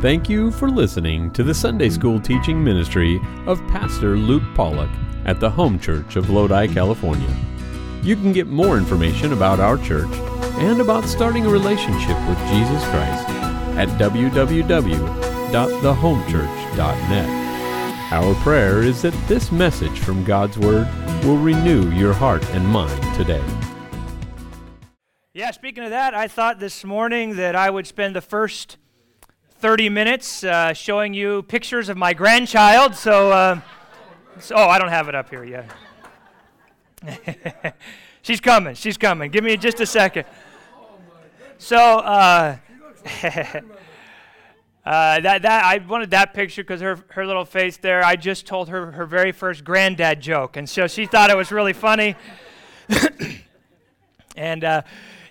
Thank you for listening to the Sunday School teaching ministry of Pastor Luke Pollock at the Home Church of Lodi, California. You can get more information about our church and about starting a relationship with Jesus Christ at www.thehomechurch.net. Our prayer is that this message from God's Word will renew your heart and mind today. Yeah, speaking of that, I thought this morning that I would spend the first 30 minutes uh, showing you pictures of my grandchild. So, uh, so, oh, I don't have it up here yet. she's coming. She's coming. Give me just a second. So, uh, uh, that, that I wanted that picture because her, her little face there. I just told her her very first granddad joke, and so she thought it was really funny. and uh,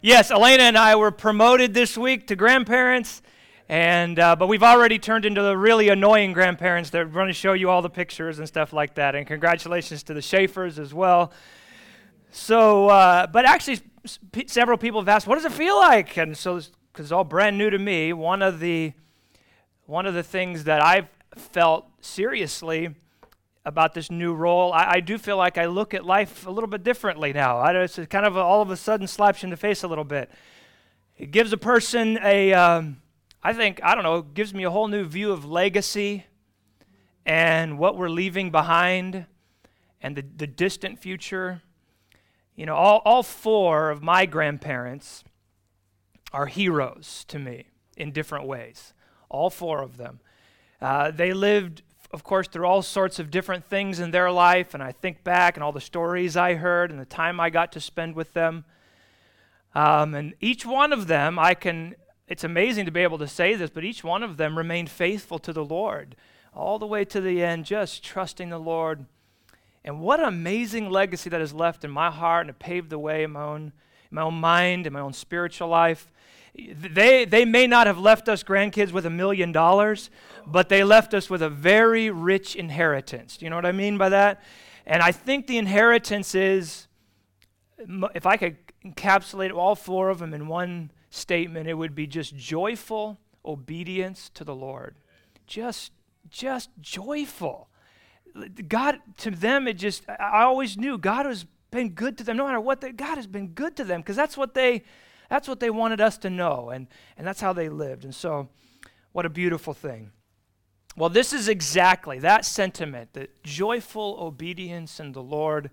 yes, Elena and I were promoted this week to grandparents. And uh, but we've already turned into the really annoying grandparents that want to show you all the pictures and stuff like that. And congratulations to the Schaefers as well. So, uh, but actually, several people have asked, "What does it feel like?" And so, because it's all brand new to me, one of the one of the things that I've felt seriously about this new role, I, I do feel like I look at life a little bit differently now. I, it's kind of a, all of a sudden slaps you in the face a little bit. It gives a person a um, I think, I don't know, gives me a whole new view of legacy and what we're leaving behind and the, the distant future. You know, all, all four of my grandparents are heroes to me in different ways. All four of them. Uh, they lived, of course, through all sorts of different things in their life, and I think back and all the stories I heard and the time I got to spend with them. Um, and each one of them I can it's amazing to be able to say this, but each one of them remained faithful to the Lord all the way to the end, just trusting the Lord. And what an amazing legacy that has left in my heart and it paved the way in my own, in my own mind, in my own spiritual life. They, they may not have left us grandkids with a million dollars, but they left us with a very rich inheritance. Do you know what I mean by that? And I think the inheritance is, if I could encapsulate all four of them in one statement, it would be just joyful obedience to the Lord. Just, just joyful. God, to them, it just, I always knew God has been good to them. No matter what, they, God has been good to them because that's what they, that's what they wanted us to know, and, and that's how they lived. And so, what a beautiful thing. Well, this is exactly that sentiment, that joyful obedience in the Lord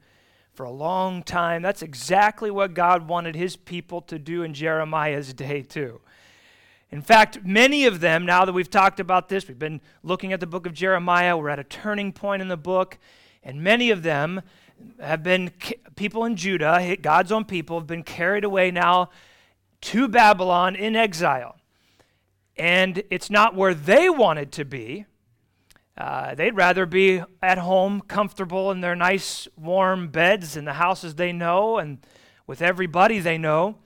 for a long time. That's exactly what God wanted his people to do in Jeremiah's day, too. In fact, many of them, now that we've talked about this, we've been looking at the book of Jeremiah, we're at a turning point in the book, and many of them have been people in Judah, God's own people, have been carried away now to Babylon in exile. And it's not where they wanted to be. Uh, they'd rather be at home, comfortable in their nice, warm beds in the houses they know and with everybody they know.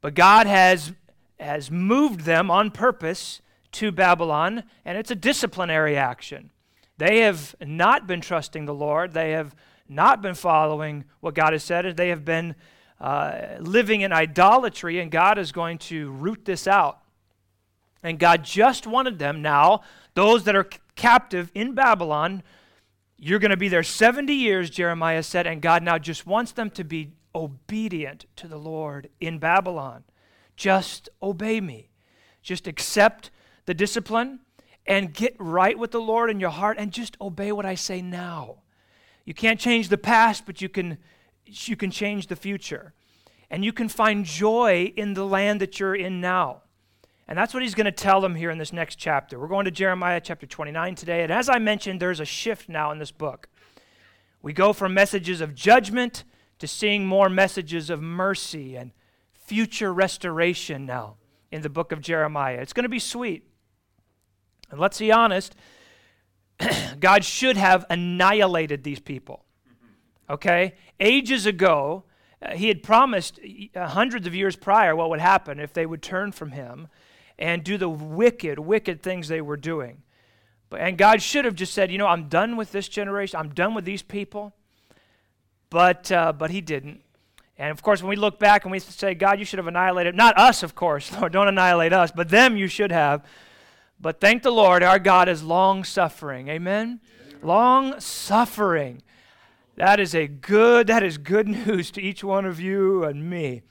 But God has, has moved them on purpose to Babylon, and it's a disciplinary action. They have not been trusting the Lord. They have not been following what God has said. They have been uh, living in idolatry, and God is going to root this out. And God just wanted them now, those that are captive in Babylon. You're going to be there 70 years, Jeremiah said, and God now just wants them to be obedient to the Lord in Babylon. Just obey me. Just accept the discipline and get right with the Lord in your heart and just obey what I say now. You can't change the past, but you can, you can change the future. And you can find joy in the land that you're in now. And that's what he's going to tell them here in this next chapter. We're going to Jeremiah chapter 29 today. And as I mentioned, there's a shift now in this book. We go from messages of judgment to seeing more messages of mercy and future restoration now in the book of Jeremiah. It's going to be sweet. And let's be honest, God should have annihilated these people. Okay? Ages ago, uh, he had promised uh, hundreds of years prior what would happen if they would turn from him and do the wicked, wicked things they were doing. But, and God should have just said, you know, I'm done with this generation. I'm done with these people. But, uh, but he didn't. And of course, when we look back and we say, God, you should have annihilated, not us, of course, Lord, don't annihilate us, but them you should have. But thank the Lord, our God is long suffering. Amen? Long suffering. That is a good, that is good news to each one of you and me.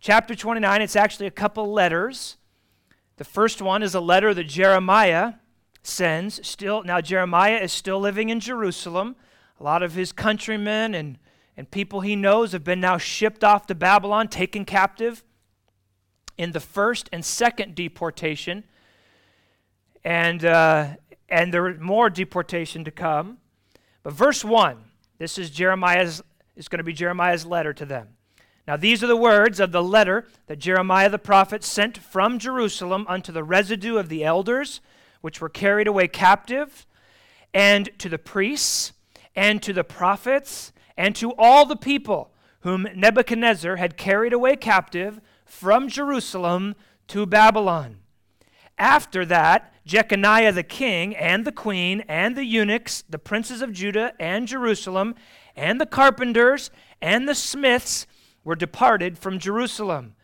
Chapter 29, it's actually a couple letters. The first one is a letter that Jeremiah sends. Still, now Jeremiah is still living in Jerusalem. A lot of his countrymen and, and people he knows have been now shipped off to Babylon, taken captive in the first and second deportation. And, uh, and there are more deportation to come. But verse 1, this is Jeremiah's, it's going to be Jeremiah's letter to them. Now, these are the words of the letter that Jeremiah the prophet sent from Jerusalem unto the residue of the elders, which were carried away captive, and to the priests, and to the prophets, and to all the people whom Nebuchadnezzar had carried away captive from Jerusalem to Babylon. After that, Jeconiah the king, and the queen, and the eunuchs, the princes of Judah and Jerusalem, and the carpenters, and the smiths were departed from Jerusalem.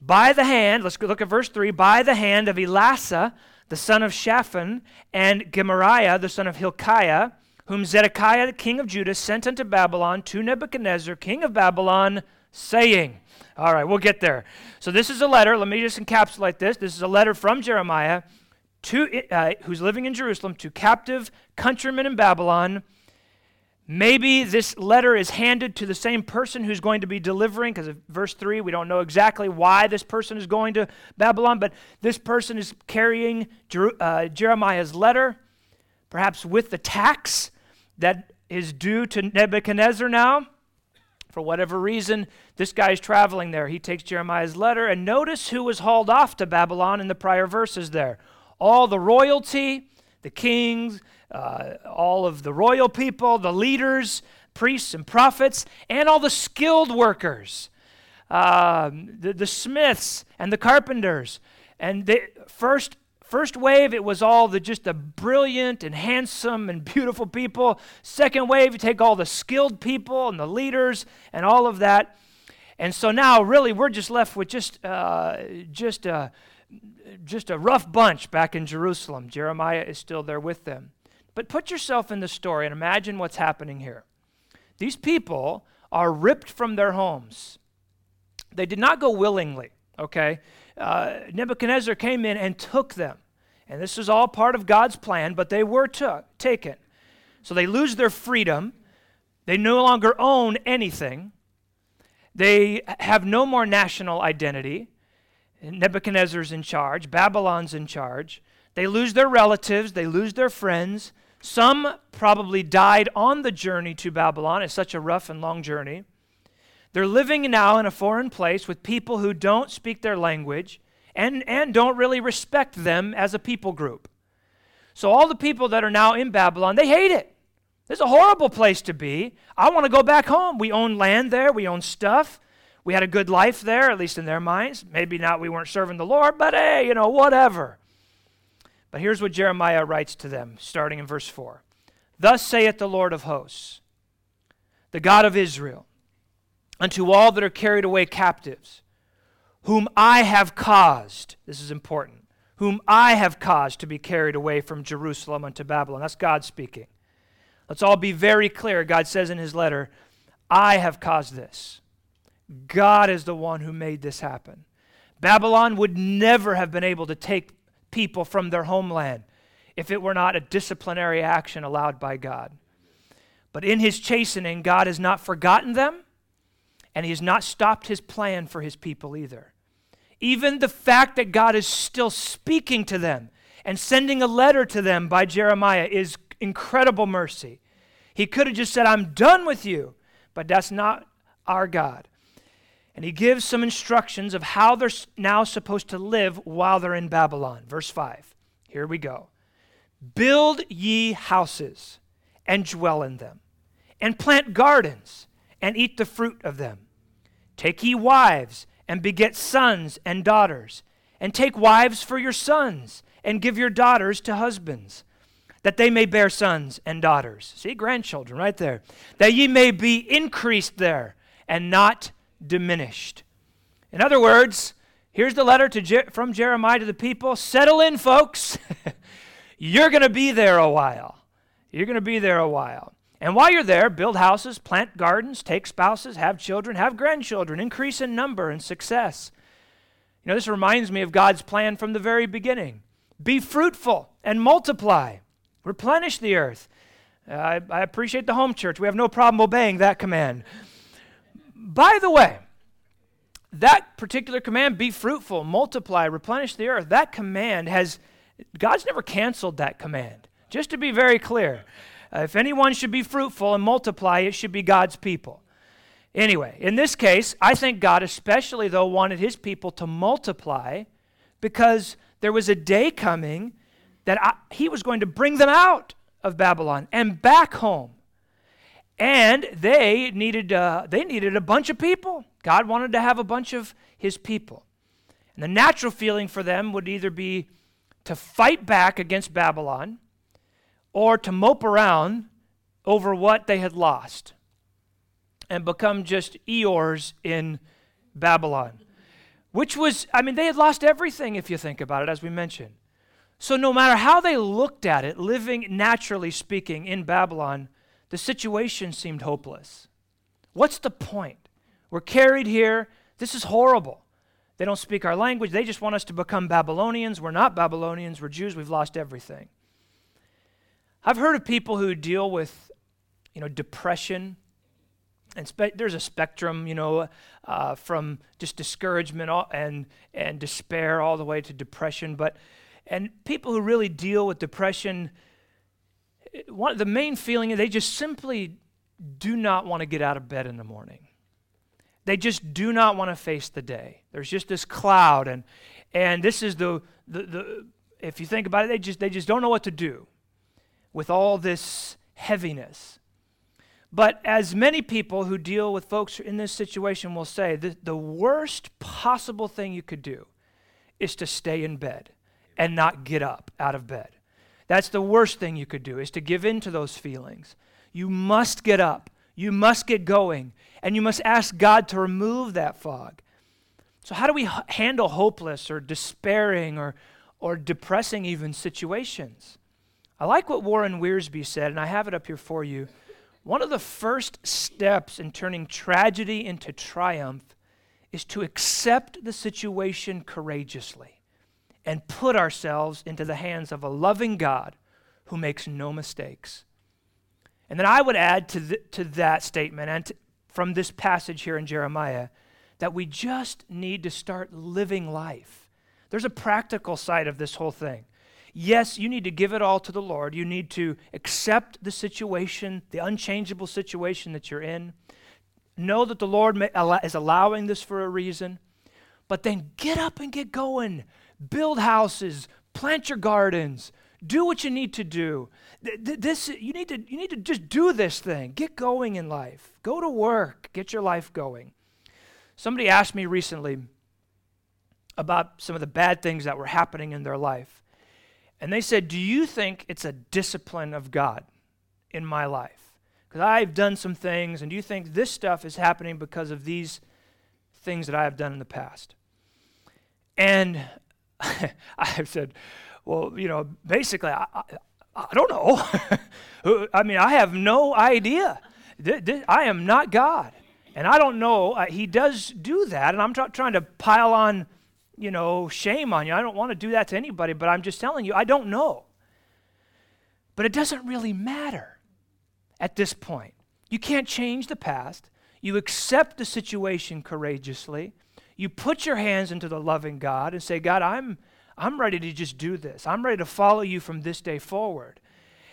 By the hand, let's look at verse 3 by the hand of Elasah, the son of Shaphan, and Gemariah, the son of Hilkiah, whom Zedekiah, the king of Judah, sent unto Babylon to Nebuchadnezzar, king of Babylon, saying, All right, we'll get there. So this is a letter. Let me just encapsulate this. This is a letter from Jeremiah, to, uh, who's living in Jerusalem, to captive countrymen in Babylon Maybe this letter is handed to the same person who's going to be delivering, because of verse 3, we don't know exactly why this person is going to Babylon, but this person is carrying Jer- uh, Jeremiah's letter, perhaps with the tax that is due to Nebuchadnezzar now. For whatever reason, this guy is traveling there. He takes Jeremiah's letter, and notice who was hauled off to Babylon in the prior verses there. All the royalty, the kings, uh, all of the royal people, the leaders, priests and prophets, and all the skilled workers, um, the, the smiths and the carpenters. And the first First wave, it was all the just the brilliant and handsome and beautiful people. Second wave, you take all the skilled people and the leaders and all of that. And so now, really, we're just left with just uh, just a just a rough bunch back in Jerusalem. Jeremiah is still there with them. But put yourself in the story and imagine what's happening here. These people are ripped from their homes. They did not go willingly, okay? Uh, Nebuchadnezzar came in and took them. And this is all part of God's plan, but they were took, taken. So they lose their freedom. They no longer own anything. They have no more national identity. Nebuchadnezzar's in charge, Babylon's in charge. They lose their relatives, they lose their friends. Some probably died on the journey to Babylon. It's such a rough and long journey. They're living now in a foreign place with people who don't speak their language and, and don't really respect them as a people group. So, all the people that are now in Babylon, they hate it. It's a horrible place to be. I want to go back home. We own land there, we own stuff. We had a good life there, at least in their minds. Maybe not, we weren't serving the Lord, but hey, you know, whatever. But here's what Jeremiah writes to them, starting in verse 4 Thus saith the Lord of hosts, the God of Israel, unto all that are carried away captives, whom I have caused, this is important, whom I have caused to be carried away from Jerusalem unto Babylon. That's God speaking. Let's all be very clear. God says in his letter, I have caused this. God is the one who made this happen. Babylon would never have been able to take people from their homeland if it were not a disciplinary action allowed by God. But in his chastening, God has not forgotten them, and he has not stopped his plan for his people either. Even the fact that God is still speaking to them and sending a letter to them by Jeremiah is incredible mercy. He could have just said, I'm done with you, but that's not our God. And he gives some instructions of how they're now supposed to live while they're in Babylon. Verse 5. Here we go. Build ye houses and dwell in them, and plant gardens and eat the fruit of them. Take ye wives and beget sons and daughters, and take wives for your sons, and give your daughters to husbands, that they may bear sons and daughters. See, grandchildren right there. That ye may be increased there, and not diminished. In other words, Here's the letter Je- from Jeremiah to the people Settle in, folks. you're going to be there a while. You're going to be there a while. And while you're there, build houses, plant gardens, take spouses, have children, have grandchildren, increase in number and success. You know, this reminds me of God's plan from the very beginning. Be fruitful and multiply, replenish the earth. Uh, I, I appreciate the home church. We have no problem obeying that command. By the way, that particular command, be fruitful, multiply, replenish the earth, that command has, God's never canceled that command. Just to be very clear, uh, if anyone should be fruitful and multiply, it should be God's people. Anyway, in this case, I think God, especially though, wanted his people to multiply because there was a day coming that I, he was going to bring them out of Babylon and back home. And they needed, uh, they needed a bunch of people. God wanted to have a bunch of his people. And the natural feeling for them would either be to fight back against Babylon or to mope around over what they had lost and become just Eeyores in Babylon. Which was, I mean, they had lost everything if you think about it, as we mentioned. So, no matter how they looked at it, living naturally speaking in Babylon, the situation seemed hopeless. What's the point? We're carried here. This is horrible. They don't speak our language. They just want us to become Babylonians. We're not Babylonians. We're Jews. We've lost everything. I've heard of people who deal with, you know, depression. And spe- there's a spectrum, you know, uh, from just discouragement and, and despair all the way to depression. But and people who really deal with depression, one, the main feeling is they just simply do not want to get out of bed in the morning. They just do not want to face the day. There's just this cloud, and and this is the, the, the if you think about it, they just they just don't know what to do with all this heaviness. But as many people who deal with folks in this situation will say, the, the worst possible thing you could do is to stay in bed and not get up out of bed. That's the worst thing you could do, is to give in to those feelings. You must get up. You must get going. And you must ask God to remove that fog. So, how do we h- handle hopeless or despairing or, or depressing even situations? I like what Warren Wiersbe said, and I have it up here for you. One of the first steps in turning tragedy into triumph is to accept the situation courageously and put ourselves into the hands of a loving God who makes no mistakes. And then I would add to, to that statement and from this passage here in Jeremiah that we just need to start living life. There's a practical side of this whole thing. Yes, you need to give it all to the Lord. You need to accept the situation, the unchangeable situation that you're in. Know that the Lord may, is allowing this for a reason. But then get up and get going build houses, plant your gardens, do what you need to do. This you need to you need to just do this thing. Get going in life. Go to work. Get your life going. Somebody asked me recently about some of the bad things that were happening in their life. And they said, "Do you think it's a discipline of God in my life? Because I've done some things and do you think this stuff is happening because of these things that I have done in the past?" And I said, well, you know, basically, I, I, I don't know. I mean, I have no idea. I am not God. And I don't know. Uh, he does do that. And I'm trying to pile on, you know, shame on you. I don't want to do that to anybody, but I'm just telling you, I don't know. But it doesn't really matter at this point. You can't change the past. You accept the situation courageously you put your hands into the loving God and say, God, I'm, I'm ready to just do this. I'm ready to follow you from this day forward.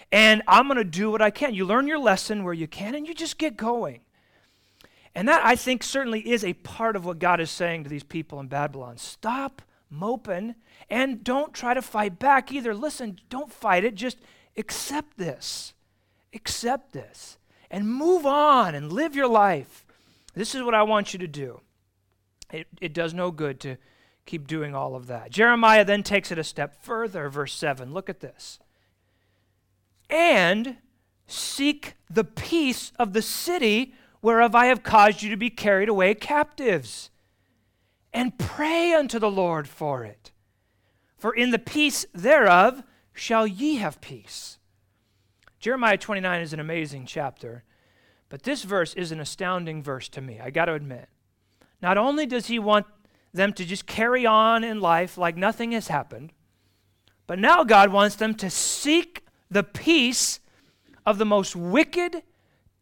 And I'm going to do what I can. You learn your lesson where you can, and you just get going. And that, I think, certainly is a part of what God is saying to these people in Babylon. Stop moping and don't try to fight back either. Listen, don't fight it. Just accept this. Accept this. And move on and live your life. This is what I want you to do. It, it does no good to keep doing all of that. Jeremiah then takes it a step further, verse 7. Look at this. And seek the peace of the city whereof I have caused you to be carried away captives. and pray unto the Lord for it. For in the peace thereof shall ye have peace. Jeremiah 29 is an amazing chapter, but this verse is an astounding verse to me, I got to admit. Not only does he want them to just carry on in life like nothing has happened, but now God wants them to seek the peace of the most wicked,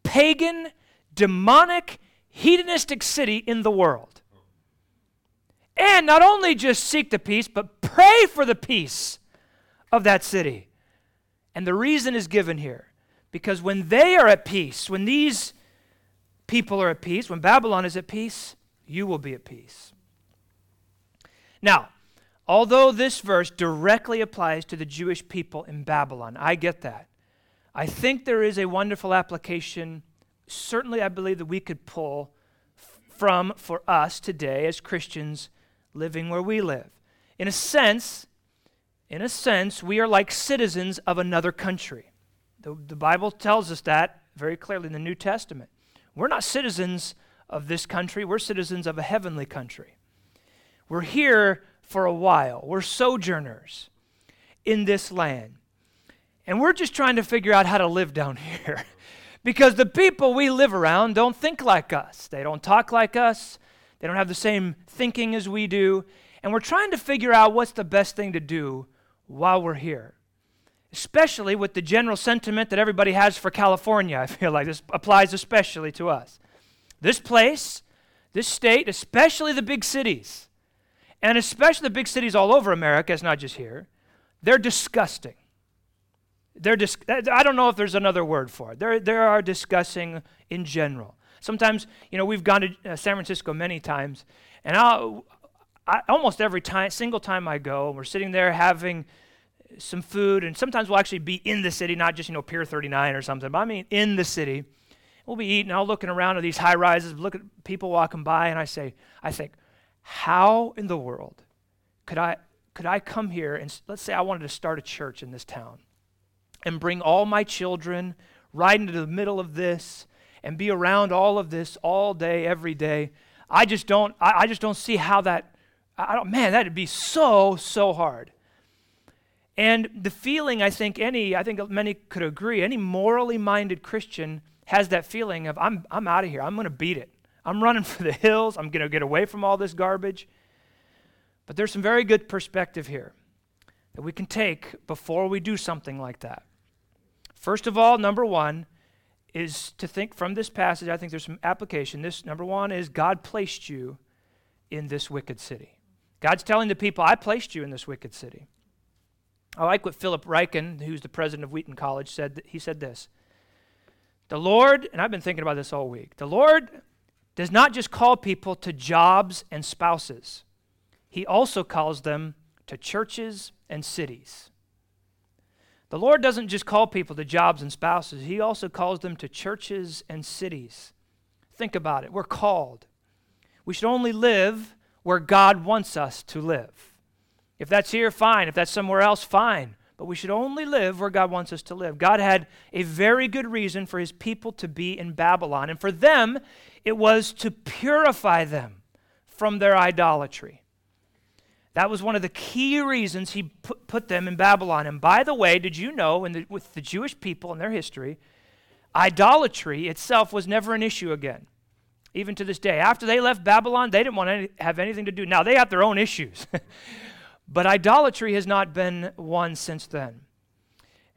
pagan, demonic, hedonistic city in the world. And not only just seek the peace, but pray for the peace of that city. And the reason is given here because when they are at peace, when these people are at peace, when Babylon is at peace, you will be at peace. Now, although this verse directly applies to the Jewish people in Babylon, I get that. I think there is a wonderful application, certainly, I believe, that we could pull f- from for us today as Christians living where we live. In a sense, in a sense, we are like citizens of another country. The, the Bible tells us that very clearly in the New Testament. We're not citizens of this country, we're citizens of a heavenly country. We're here for a while, we're sojourners in this land. And we're just trying to figure out how to live down here. because the people we live around don't think like us, they don't talk like us, they don't have the same thinking as we do. And we're trying to figure out what's the best thing to do while we're here. Especially with the general sentiment that everybody has for California, I feel like this applies especially to us. This place, this state, especially the big cities, and especially the big cities all over America, it's not just here, they're disgusting. They're dis- I don't know if there's another word for it. They're, they are discussing in general. Sometimes, you know, we've gone to uh, San Francisco many times, and I'll, I, almost every time, single time I go, we're sitting there having some food, and sometimes we'll actually be in the city, not just, you know, Pier 39 or something, but I mean in the city. We'll be eating, I'll looking around at these high rises, look at people walking by, and I say, I think, how in the world could I, could I come here and let's say I wanted to start a church in this town and bring all my children right into the middle of this and be around all of this all day, every day. I just don't, I, I just don't see how that, I don't, man, that'd be so, so hard. And the feeling, I think any, I think many could agree, any morally minded Christian has that feeling of, I'm, I'm out of here. I'm going to beat it. I'm running for the hills. I'm going to get away from all this garbage. But there's some very good perspective here that we can take before we do something like that. First of all, number one, is to think from this passage, I think there's some application. This, number one, is God placed you in this wicked city. God's telling the people, I placed you in this wicked city. I like what Philip Ryken, who's the president of Wheaton College, said. He said this The Lord, and I've been thinking about this all week, the Lord does not just call people to jobs and spouses, He also calls them to churches and cities. The Lord doesn't just call people to jobs and spouses, He also calls them to churches and cities. Think about it. We're called. We should only live where God wants us to live. If that's here, fine. If that's somewhere else, fine. But we should only live where God wants us to live. God had a very good reason for his people to be in Babylon. And for them, it was to purify them from their idolatry. That was one of the key reasons he put, put them in Babylon. And by the way, did you know, in the, with the Jewish people and their history, idolatry itself was never an issue again, even to this day. After they left Babylon, they didn't want to have anything to do. Now, they have their own issues, but idolatry has not been one since then.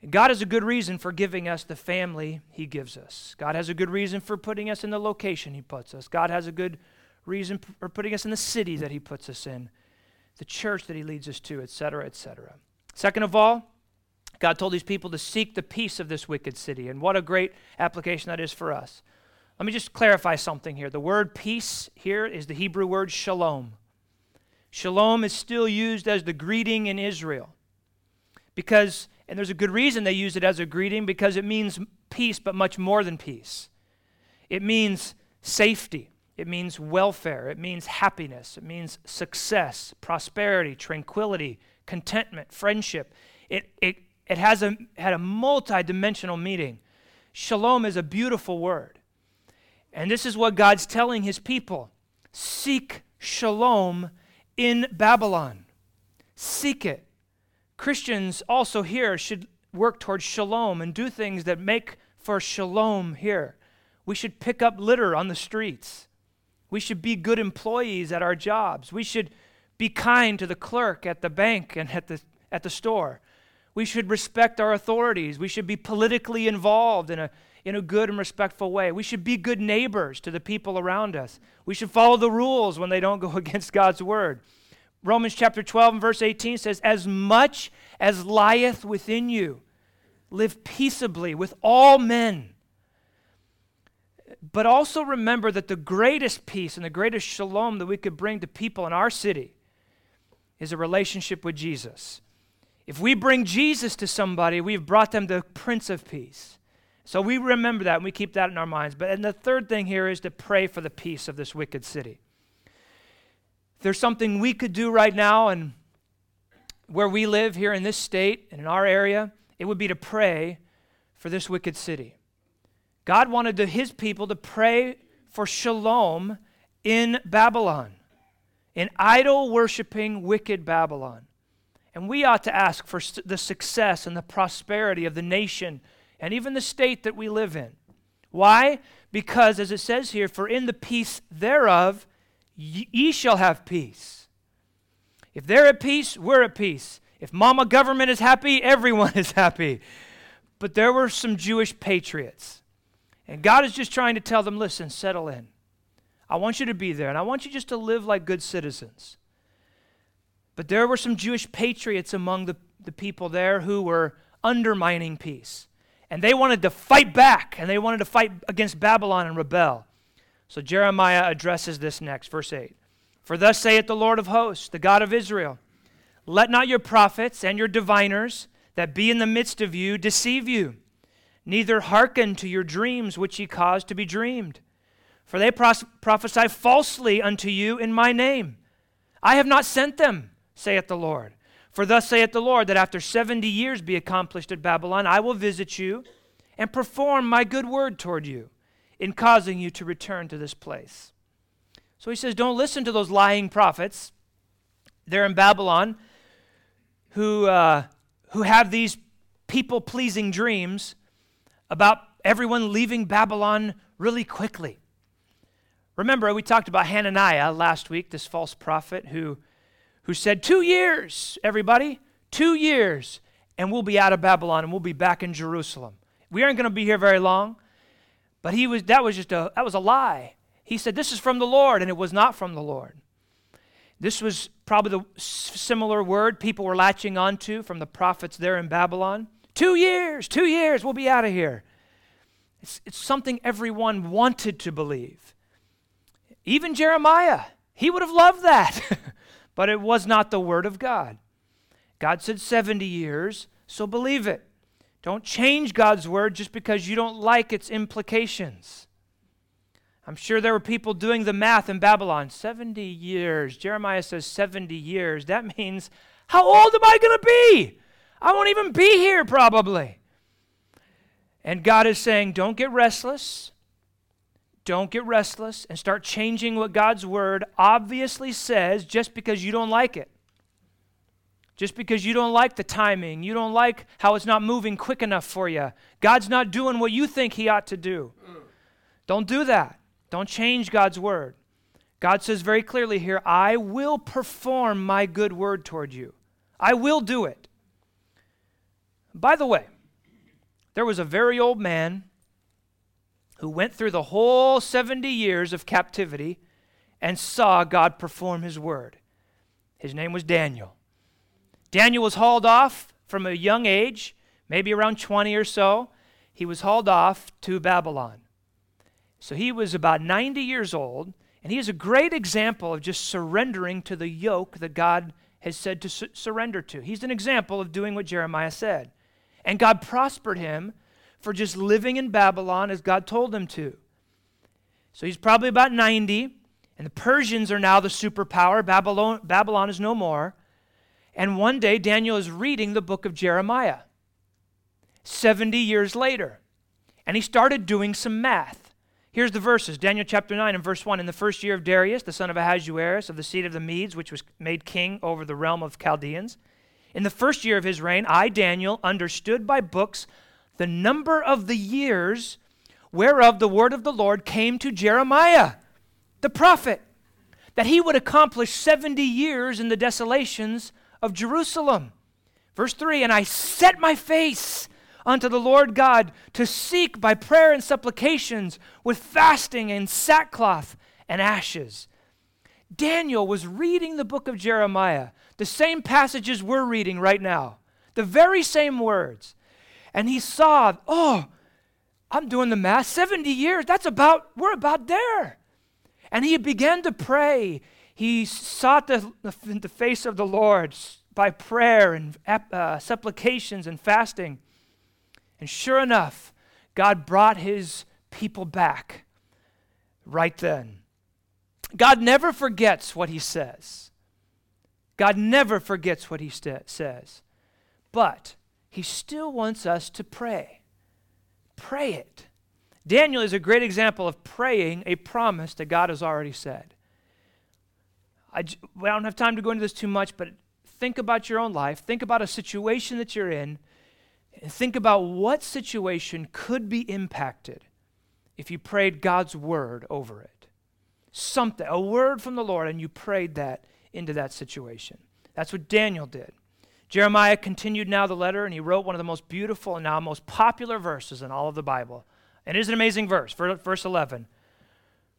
God has a good reason for giving us the family He gives us. God has a good reason for putting us in the location He puts us. God has a good reason for putting us in the city that He puts us in the church that he leads us to, etc., etc. Second of all, God told these people to seek the peace of this wicked city. And what a great application that is for us. Let me just clarify something here. The word peace here is the Hebrew word shalom. Shalom is still used as the greeting in Israel. Because, and there's a good reason they use it as a greeting, because it means peace, but much more than peace. It means safety. It means welfare. It means happiness. It means success, prosperity, tranquility, contentment, friendship. It, it, it has a, had a multi dimensional meaning. Shalom is a beautiful word. And this is what God's telling his people seek shalom in Babylon. Seek it. Christians also here should work towards shalom and do things that make for shalom here. We should pick up litter on the streets. We should be good employees at our jobs. We should be kind to the clerk at the bank and at the, at the store. We should respect our authorities. We should be politically involved in a, in a good and respectful way. We should be good neighbors to the people around us. We should follow the rules when they don't go against God's word. Romans chapter 12 and verse 18 says, As much as lieth within you, live peaceably with all men. But also remember that the greatest peace and the greatest shalom that we could bring to people in our city is a relationship with Jesus. If we bring Jesus to somebody, we've brought them the Prince of Peace. So we remember that and we keep that in our minds. But and the third thing here is to pray for the peace of this wicked city. There's something we could do right now and where we live here in this state and in our area, it would be to pray for this wicked city. God wanted his people to pray for shalom in Babylon, in idol worshiping, wicked Babylon. And we ought to ask for the success and the prosperity of the nation and even the state that we live in. Why? Because, as it says here, for in the peace thereof ye, shall have peace. If they're at peace, we're at peace. If mama government is happy, everyone is happy. But there were some Jewish patriots. And God is just trying to tell them listen, settle in. I want you to be there, and I want you just to live like good citizens. But there were some Jewish patriots among the, the people there who were undermining peace. And they wanted to fight back, and they wanted to fight against Babylon and rebel. So Jeremiah addresses this next, verse 8. For thus saith the Lord of hosts, the God of Israel let not your prophets and your diviners that be in the midst of you deceive you, neither hearken to your dreams which ye cause to be dreamed. For they pros- prophesy falsely unto you in my name. I have not sent them, saith the Lord. For thus saith the Lord, that after seventy years be accomplished at Babylon, I will visit you and perform my good word toward you in causing you to return to this place. So he says, Don't listen to those lying prophets. They're in Babylon who, uh, who have these people pleasing dreams about everyone leaving Babylon really quickly. Remember, we talked about Hananiah last week, this false prophet who, who said, Two years, everybody, two years, and we'll be out of Babylon and we'll be back in Jerusalem. We aren't going to be here very long. But he was, that was just a, that was a lie. He said, This is from the Lord, and it was not from the Lord. This was probably the similar word people were latching onto from the prophets there in Babylon. Two years, two years, we'll be out of here. It's, it's something everyone wanted to believe. Even Jeremiah, he would have loved that, but it was not the word of God. God said 70 years, so believe it. Don't change God's word just because you don't like its implications. I'm sure there were people doing the math in Babylon 70 years. Jeremiah says 70 years. That means, how old am I going to be? I won't even be here probably. And God is saying, don't get restless. Don't get restless and start changing what God's word obviously says just because you don't like it. Just because you don't like the timing, you don't like how it's not moving quick enough for you. God's not doing what you think He ought to do. Don't do that. Don't change God's word. God says very clearly here, I will perform my good word toward you. I will do it. By the way, there was a very old man who went through the whole 70 years of captivity and saw God perform his word. His name was Daniel. Daniel was hauled off from a young age, maybe around 20 or so. He was hauled off to Babylon. So he was about 90 years old, and he is a great example of just surrendering to the yoke that God has said to su- surrender to. He's an example of doing what Jeremiah said. And God prospered him for just living in Babylon as God told him to. So he's probably about 90, and the Persians are now the superpower. Babylon, Babylon is no more. And one day, Daniel is reading the book of Jeremiah, 70 years later. And he started doing some math. Here's the verses Daniel chapter 9 and verse 1. In the first year of Darius, the son of Ahasuerus, of the seed of the Medes, which was made king over the realm of Chaldeans, in the first year of his reign, I, Daniel, understood by books the number of the years whereof the word of the Lord came to Jeremiah, the prophet, that he would accomplish 70 years in the desolations of Jerusalem. Verse 3 And I set my face unto the Lord God to seek by prayer and supplications with fasting and sackcloth and ashes. Daniel was reading the book of Jeremiah, the same passages we're reading right now, the very same words. And he saw, oh, I'm doing the math, 70 years, that's about, we're about there. And he began to pray. He sought the, the, face of the Lord by prayer and uh, supplications and fasting. And sure enough, God brought his people back right then. God never forgets what he says. God never forgets what he st- says. But he still wants us to pray. Pray it. Daniel is a great example of praying a promise that God has already said. I, don't have time to go into this too much, but think about your own life. Think about a situation that you're in. And think about what situation could be impacted if you prayed God's word over it. Something, a word from the Lord, and you prayed that into that situation. That's what Daniel did. Jeremiah continued now the letter, and he wrote one of the most beautiful and now most popular verses in all of the Bible. And it is an amazing verse, verse 11.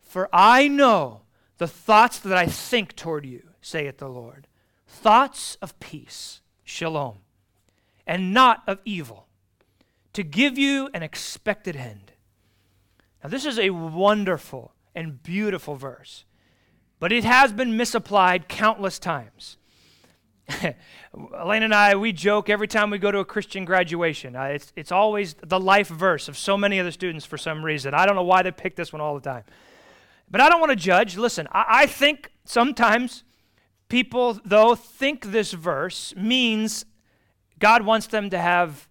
For I know the thoughts that I think toward you, saith the Lord, thoughts of peace, shalom, and not of evil, to give you an expected end. Now, this is a wonderful and beautiful verse, but it has been misapplied countless times. Elaine and I, we joke every time we go to a Christian graduation. Uh, it's, it's always the life verse of so many of the students for some reason. I don't know why they pick this one all the time. But I don't want to judge. Listen, I, I think sometimes people, though, think this verse means God wants them to have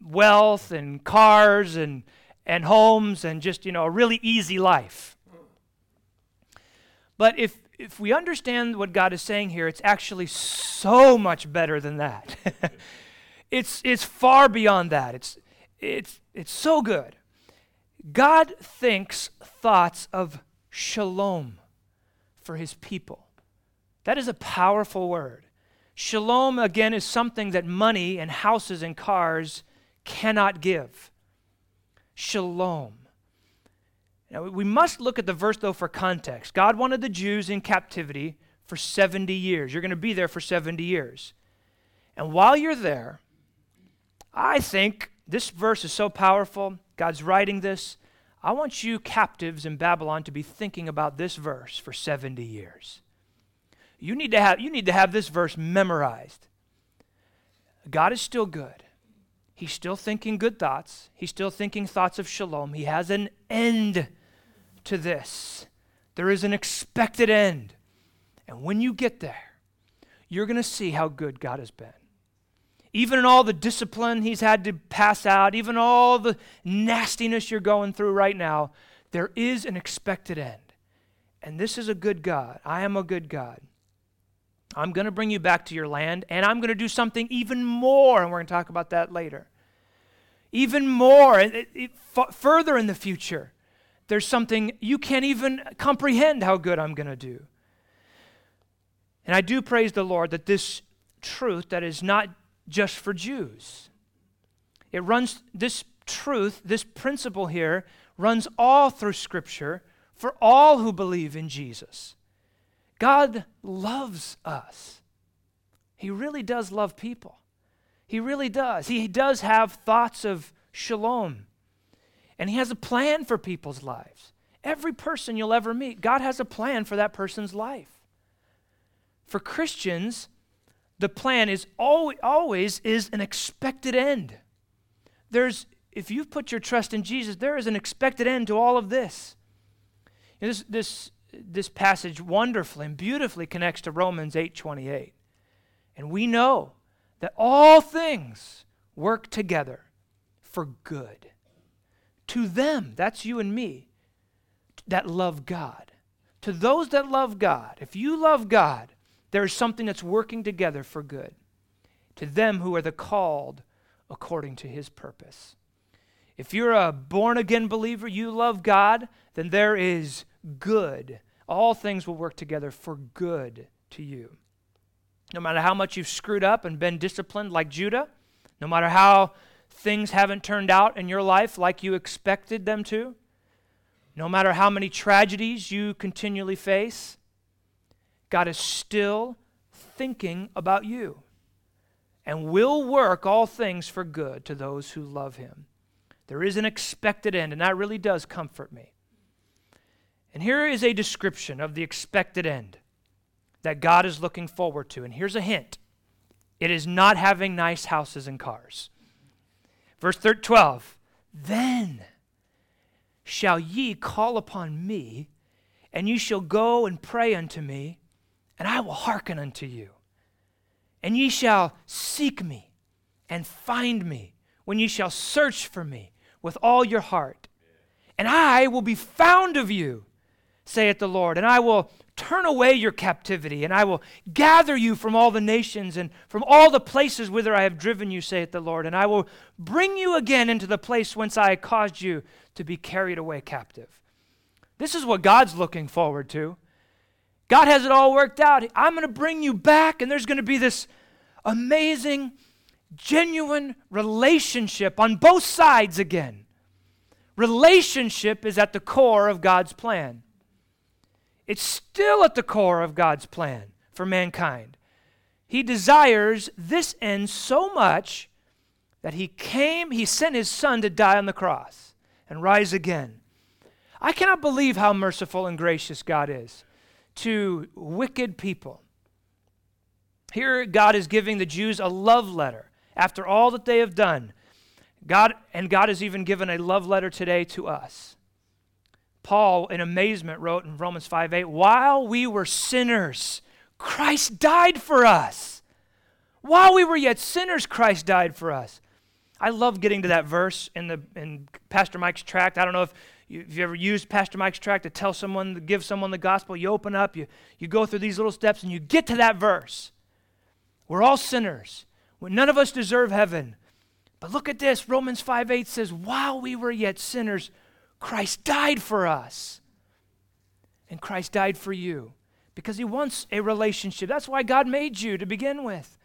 wealth and cars and, and homes and just, you know, a really easy life. But if if we understand what God is saying here, it's actually so much better than that. it's, it's far beyond that. It's, it's, it's so good. God thinks thoughts of shalom for his people. That is a powerful word. Shalom, again, is something that money and houses and cars cannot give. Shalom. Now, we must look at the verse, though, for context. God wanted the Jews in captivity for 70 years. You're going to be there for 70 years. And while you're there, I think this verse is so powerful. God's writing this. I want you captives in Babylon to be thinking about this verse for 70 years. You need to have, you need to have this verse memorized. God is still good. He's still thinking good thoughts. He's still thinking thoughts of shalom. He has an end to this. There is an expected end. And when you get there, you're going to see how good God has been. Even in all the discipline he's had to pass out, even all the nastiness you're going through right now, there is an expected end. And this is a good God. I am a good God. I'm going to bring you back to your land, and I'm going to do something even more, and we're going to talk about that later. Even more, it, it, f- further in the future there's something you can't even comprehend how good I'm going to do. And I do praise the Lord that this truth that is not just for Jews. It runs this truth, this principle here runs all through scripture for all who believe in Jesus. God loves us. He really does love people. He really does. He does have thoughts of shalom and He has a plan for people's lives. Every person you'll ever meet, God has a plan for that person's life. For Christians, the plan is always, always is an expected end. There's, if you've put your trust in Jesus, there is an expected end to all of this. this, this, this passage wonderfully and beautifully connects to Romans 8:28. And we know that all things work together for good to them, that's you and me, that love God. To those that love God, if you love God, there is something that's working together for good. To them who are the called according to his purpose. If you're a born again believer, you love God, then there is good. All things will work together for good to you. No matter how much you've screwed up and been disciplined like Judah, no matter how things haven't turned out in your life like you expected them to, no matter how many tragedies you continually face, God is still thinking about you and will work all things for good to those who love him. There is an expected end, and that really does comfort me. And here is a description of the expected end that God is looking forward to. And here's a hint it is not having nice houses and cars. Verse 12 Then shall ye call upon me, and ye shall go and pray unto me, and I will hearken unto you. And ye shall seek me and find me when ye shall search for me with all your heart. And I will be found of you, saith the Lord, and I will turn away your captivity, and I will gather you from all the nations and from all the places whither I have driven you, saith the Lord, and I will bring you again into the place whence I caused you to be carried away captive. This is what God's looking forward to. God has it all worked out. I'm going to bring you back, and there's going to be this amazing, genuine relationship on both sides again. Relationship is at the core of God's plan. It's still at the core of God's plan for mankind. He desires this end so much that he came, he sent his son to die on the cross and rise again. I cannot believe how merciful and gracious God is to wicked people. Here, God is giving the Jews a love letter after all that they have done. God, and God has even given a love letter today to us. Paul, in amazement, wrote in Romans 5 8, while we were sinners, Christ died for us. While we were yet sinners, Christ died for us. I love getting to that verse in, the, in Pastor Mike's tract. I don't know if if you ever used Pastor Mike's tract to tell someone, to give someone the gospel, you open up, you, you go through these little steps, and you get to that verse. We're all sinners. None of us deserve heaven. But look at this Romans 5 8 says, While we were yet sinners, Christ died for us. And Christ died for you because he wants a relationship. That's why God made you to begin with.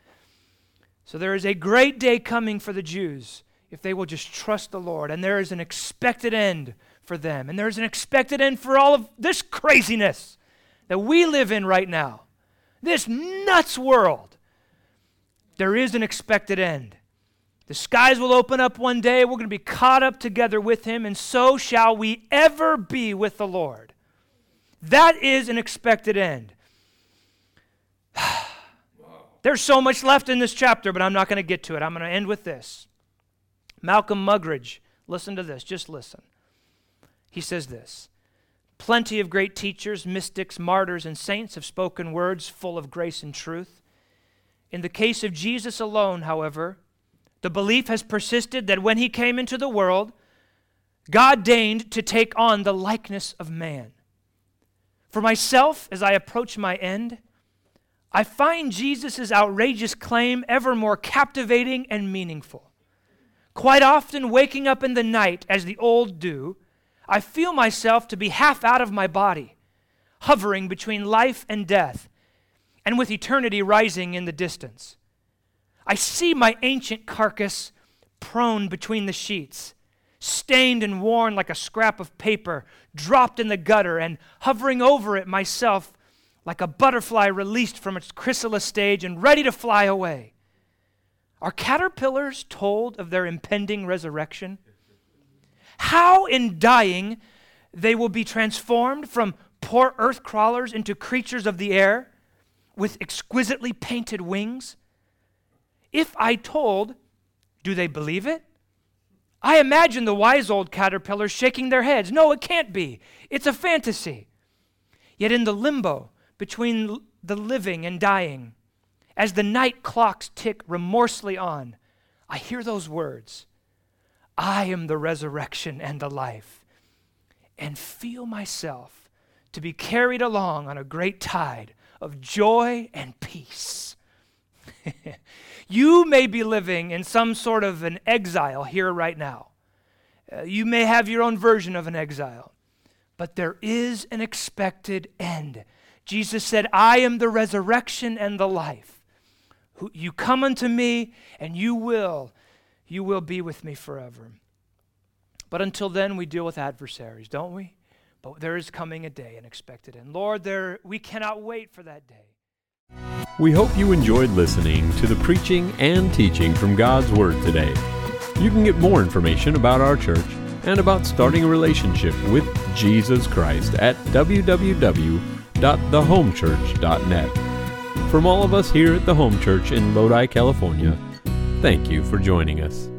So there is a great day coming for the Jews if they will just trust the Lord. And there is an expected end for them. And there's an expected end for all of this craziness that we live in right now. This nuts world. There is an expected end. The skies will open up one day. We're going to be caught up together with him, and so shall we ever be with the Lord. That is an expected end. There's so much left in this chapter, but I'm not going to get to it. I'm going to end with this. Malcolm Muggeridge, listen to this, just listen. He says this Plenty of great teachers, mystics, martyrs, and saints have spoken words full of grace and truth. In the case of Jesus alone, however, the belief has persisted that when he came into the world, God deigned to take on the likeness of man. For myself, as I approach my end, I find Jesus' outrageous claim ever more captivating and meaningful. Quite often, waking up in the night, as the old do, I feel myself to be half out of my body, hovering between life and death, and with eternity rising in the distance. I see my ancient carcass prone between the sheets, stained and worn like a scrap of paper, dropped in the gutter, and hovering over it myself like a butterfly released from its chrysalis stage and ready to fly away. Are caterpillars told of their impending resurrection? How, in dying, they will be transformed from poor earth crawlers into creatures of the air with exquisitely painted wings? If I told, do they believe it? I imagine the wise old caterpillars shaking their heads. No, it can't be. It's a fantasy. Yet in the limbo between the living and dying, as the night clocks tick remorselessly on, I hear those words I am the resurrection and the life. and feel myself to be carried along on a great tide of joy and peace. you may be living in some sort of an exile here right now. Uh, you may have your own version of an exile, but there is an expected end. Jesus said, I am the resurrection and the life. You come unto me, and you will, you will be with me forever. But until then, we deal with adversaries, don't we? But there is coming a day, an expected end. Lord, there, we cannot wait for that day. We hope you enjoyed listening to the preaching and teaching from God's Word today. You can get more information about our church and about starting a relationship with Jesus Christ at www.thehomechurch.net. From all of us here at the Home Church in Lodi, California, thank you for joining us.